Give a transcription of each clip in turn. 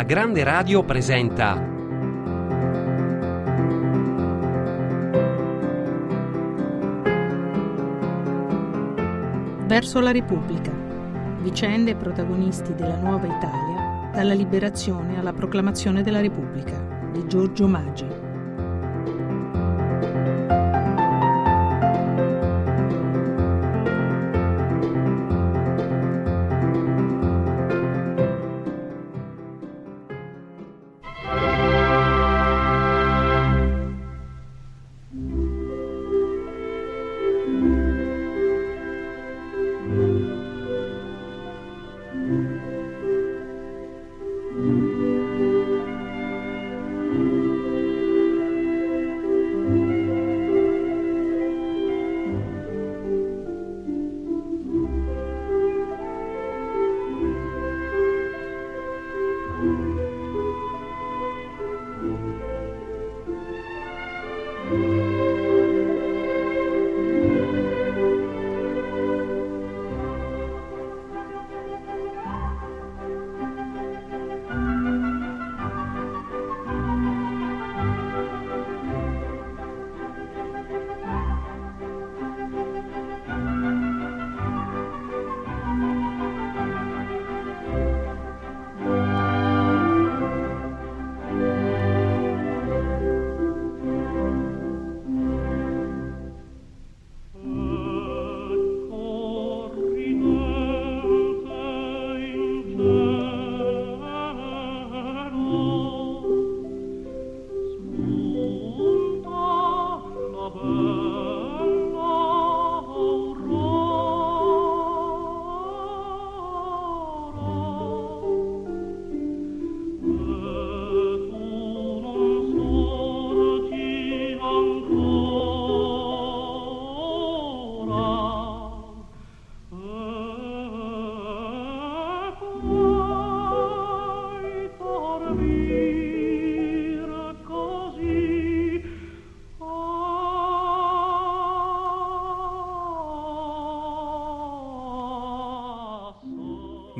La Grande Radio presenta Verso la Repubblica. Vicende e protagonisti della nuova Italia, dalla liberazione alla proclamazione della Repubblica, di Giorgio Maggi.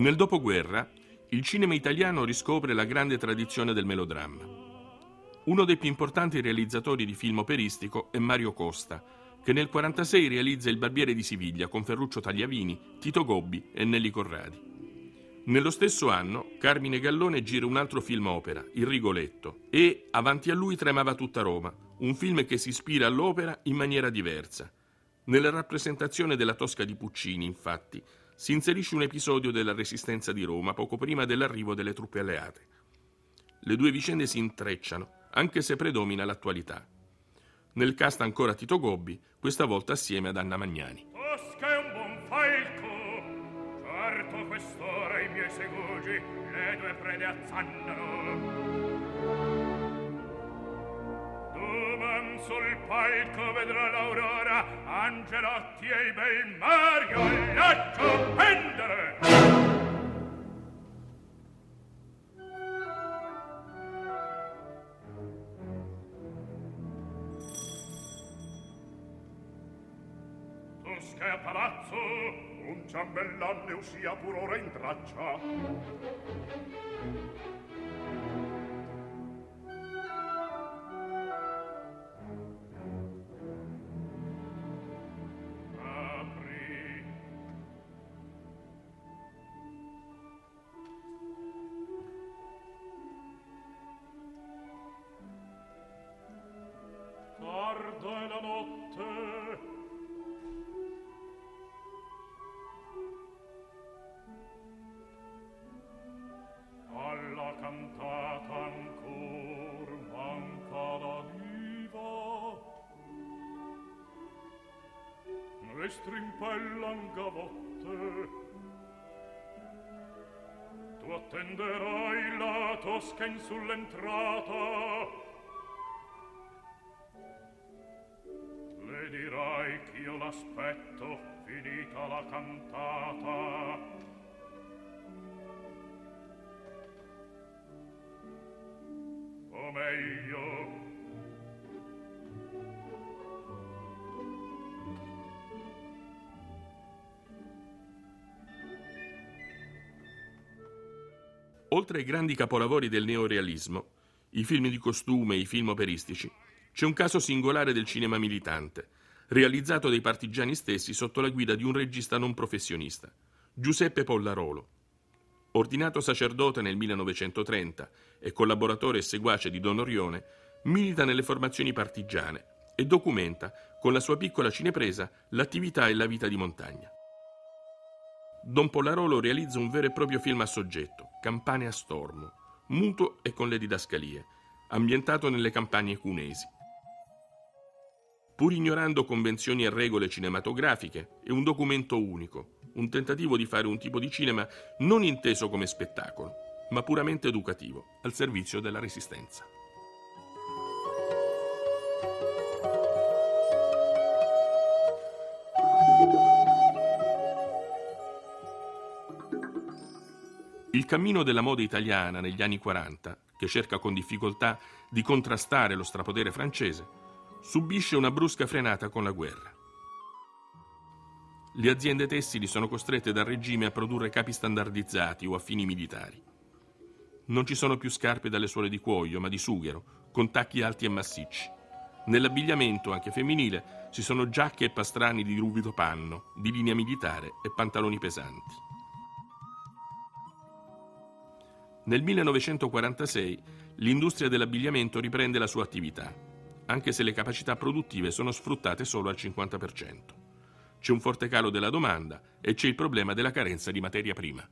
Nel dopoguerra, il cinema italiano riscopre la grande tradizione del melodramma. Uno dei più importanti realizzatori di film operistico è Mario Costa, che nel 1946 realizza Il Barbiere di Siviglia con Ferruccio Tagliavini, Tito Gobbi e Nelli Corradi. Nello stesso anno, Carmine Gallone gira un altro film opera, Il Rigoletto, e Avanti a lui tremava tutta Roma, un film che si ispira all'opera in maniera diversa. Nella rappresentazione della Tosca di Puccini, infatti, si inserisce un episodio della resistenza di Roma poco prima dell'arrivo delle truppe alleate. Le due vicende si intrecciano, anche se predomina l'attualità. Nel cast ancora Tito Gobbi, questa volta assieme ad Anna Magnani. Tosca è un buon falco, certo quest'ora i miei segugi le due prede azzannano. Sul palco vedrà l'aurora Angelotti e il bel Mario lascio pendere. Tosca a palazzo un ciambellano uscia pur ora in traccia strimpellan gavotte. Tu attenderai la tosca in sull'entrata, le dirai ch'io l'aspetto finita la cantata, meglio Oltre ai grandi capolavori del neorealismo, i film di costume e i film operistici, c'è un caso singolare del cinema militante, realizzato dai partigiani stessi sotto la guida di un regista non professionista, Giuseppe Pollarolo. Ordinato sacerdote nel 1930 e collaboratore e seguace di Don Orione, milita nelle formazioni partigiane e documenta, con la sua piccola cinepresa, l'attività e la vita di montagna. Don Pollarolo realizza un vero e proprio film a soggetto, Campane a stormo, muto e con le didascalie, ambientato nelle campagne cunesi. Pur ignorando convenzioni e regole cinematografiche, è un documento unico, un tentativo di fare un tipo di cinema non inteso come spettacolo, ma puramente educativo, al servizio della resistenza. Il cammino della moda italiana negli anni 40, che cerca con difficoltà di contrastare lo strapotere francese, subisce una brusca frenata con la guerra. Le aziende tessili sono costrette dal regime a produrre capi standardizzati o a fini militari. Non ci sono più scarpe dalle suole di cuoio, ma di sughero, con tacchi alti e massicci. Nell'abbigliamento, anche femminile, ci sono giacche e pastrani di ruvido panno, di linea militare e pantaloni pesanti. Nel 1946 l'industria dell'abbigliamento riprende la sua attività, anche se le capacità produttive sono sfruttate solo al 50%. C'è un forte calo della domanda e c'è il problema della carenza di materia prima.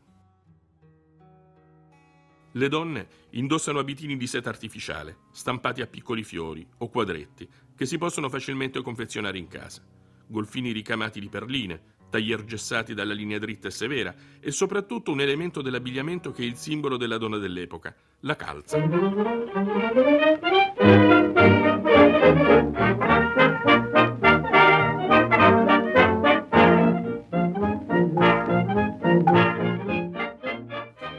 Le donne indossano abitini di seta artificiale, stampati a piccoli fiori o quadretti, che si possono facilmente confezionare in casa. Golfini ricamati di perline, taglier gessati dalla linea dritta e severa e soprattutto un elemento dell'abbigliamento che è il simbolo della donna dell'epoca, la calza.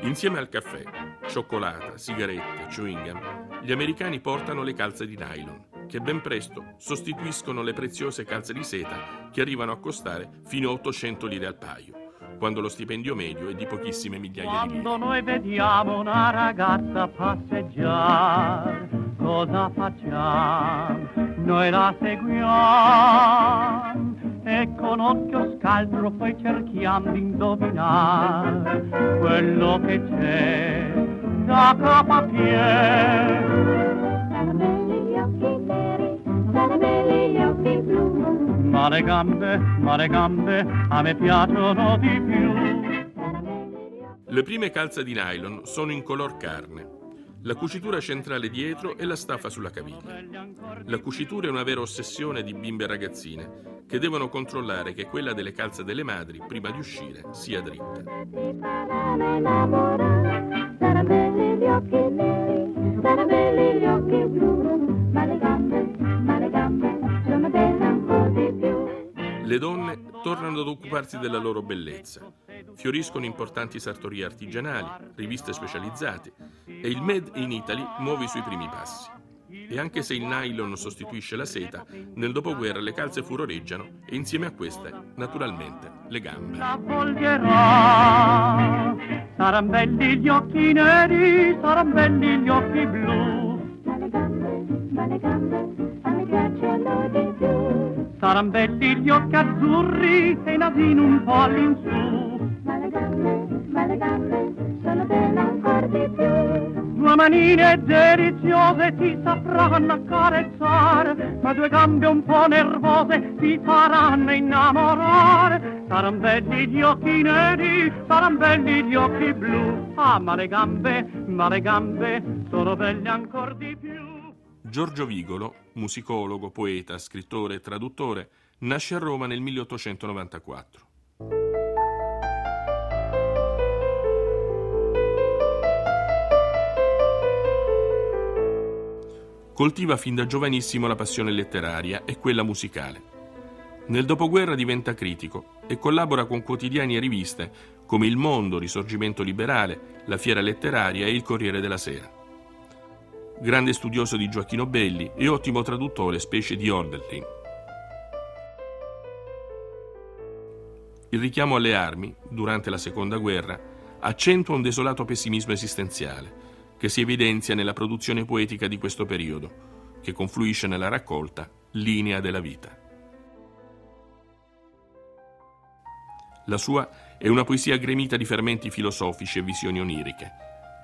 Insieme al caffè, cioccolata, sigarette, chewing gum, gli americani portano le calze di nylon che ben presto sostituiscono le preziose calze di seta che arrivano a costare fino a 800 lire al paio, quando lo stipendio medio è di pochissime migliaia di lire. Quando noi vediamo una ragazza passeggiare, cosa facciamo? Noi la seguiamo e con occhio scaltro poi cerchiamo di indovinare quello che c'è da capo a piedi ma le gambe, ma le gambe a me piacciono di più. Le prime calze di nylon sono in color carne. La cucitura centrale dietro e la staffa sulla caviglia. La cucitura è una vera ossessione di bimbe e ragazzine che devono controllare che quella delle calze delle madri, prima di uscire, sia dritta. Le donne tornano ad occuparsi della loro bellezza. Fioriscono importanti sartorie artigianali, riviste specializzate e il Made in Italy muove i suoi primi passi. E anche se il nylon sostituisce la seta, nel dopoguerra le calze furoreggiano e insieme a queste, naturalmente, le gambe. Saranno belli gli occhi neri, saranno belli gli occhi blu. Ma le gambe, ma le gambe, a me piacciono di più. Saranno belli gli occhi azzurri e i nasino un po' all'insù. Ma le gambe, ma le gambe, sono belle ancora di più. Due manine deliziose ti sapranno accarezzare, ma due gambe un po' nervose ti faranno innamorare. Saranno belli gli occhi neri, saranno belli gli occhi blu. Ah, ma le gambe, ma le gambe sono belle ancora di più. Giorgio Vigolo, musicologo, poeta, scrittore e traduttore, nasce a Roma nel 1894. Coltiva fin da giovanissimo la passione letteraria e quella musicale. Nel dopoguerra diventa critico e collabora con quotidiani e riviste come Il Mondo, Risorgimento Liberale, La Fiera Letteraria e Il Corriere della Sera. Grande studioso di Gioacchino Belli e ottimo traduttore specie di Ordelin. Il richiamo alle armi, durante la Seconda Guerra, accentua un desolato pessimismo esistenziale che si evidenzia nella produzione poetica di questo periodo, che confluisce nella raccolta Linea della vita. La sua è una poesia gremita di fermenti filosofici e visioni oniriche,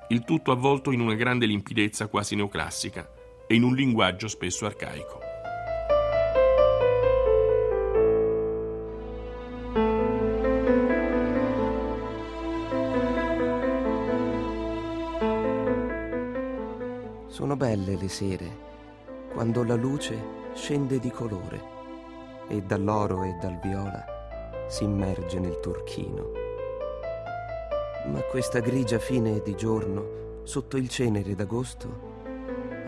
il tutto avvolto in una grande limpidezza quasi neoclassica e in un linguaggio spesso arcaico. Belle le sere, quando la luce scende di colore e dall'oro e dal viola si immerge nel turchino. Ma questa grigia fine di giorno, sotto il cenere d'agosto,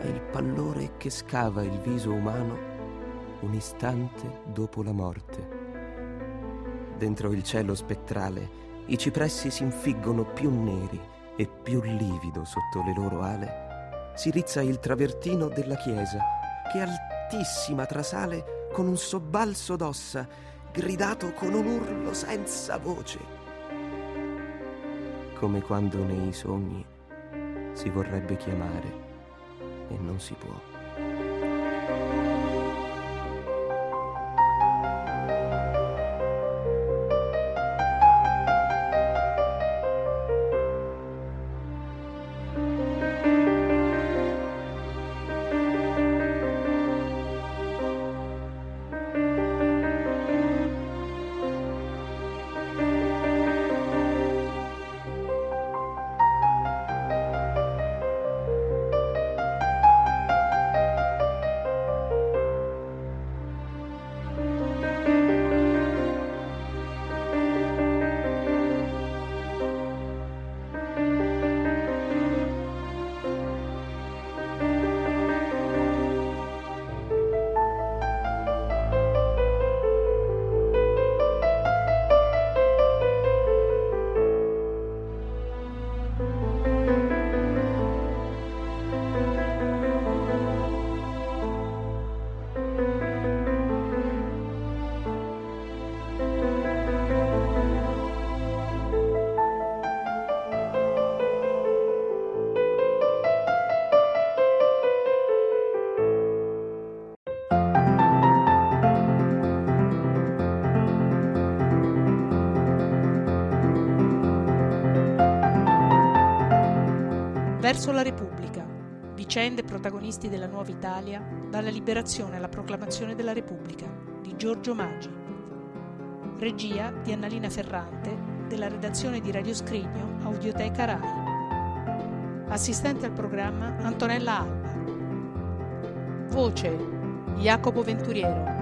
ha il pallore che scava il viso umano un istante dopo la morte. Dentro il cielo spettrale i cipressi si infiggono più neri e più livido sotto le loro ale si rizza il travertino della chiesa, che altissima trasale con un sobbalzo d'ossa, gridato con un urlo senza voce. Come quando nei sogni si vorrebbe chiamare e non si può. Verso la Repubblica. Vicende protagonisti della nuova Italia, dalla liberazione alla proclamazione della Repubblica, di Giorgio Maggi. Regia di Annalina Ferrante, della redazione di Radio Scrigno, Audioteca Rai. Assistente al programma Antonella Alba. Voce Jacopo Venturiero.